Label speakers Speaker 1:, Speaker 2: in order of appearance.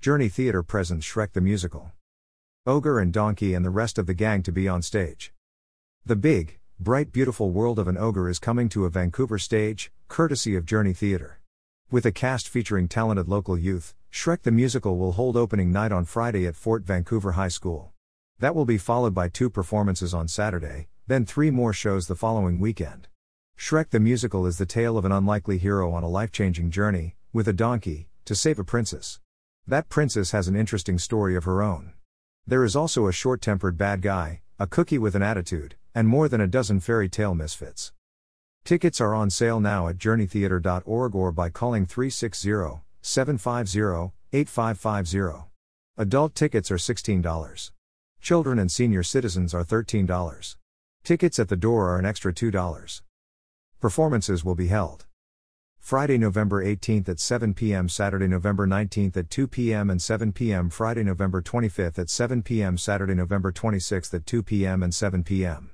Speaker 1: Journey Theatre presents Shrek the Musical. Ogre and Donkey and the rest of the gang to be on stage. The big, bright, beautiful world of an ogre is coming to a Vancouver stage, courtesy of Journey Theatre. With a cast featuring talented local youth, Shrek the Musical will hold opening night on Friday at Fort Vancouver High School. That will be followed by two performances on Saturday, then three more shows the following weekend. Shrek the Musical is the tale of an unlikely hero on a life changing journey, with a donkey, to save a princess. That princess has an interesting story of her own. There is also a short tempered bad guy, a cookie with an attitude, and more than a dozen fairy tale misfits. Tickets are on sale now at journeytheater.org or by calling 360 750 8550. Adult tickets are $16. Children and senior citizens are $13. Tickets at the door are an extra $2. Performances will be held Friday, November 18th at 7 p.m., Saturday, November 19th at 2 p.m., and 7 p.m., Friday, November 25th at 7 p.m., Saturday, November 26th at 2 p.m. and 7 p.m.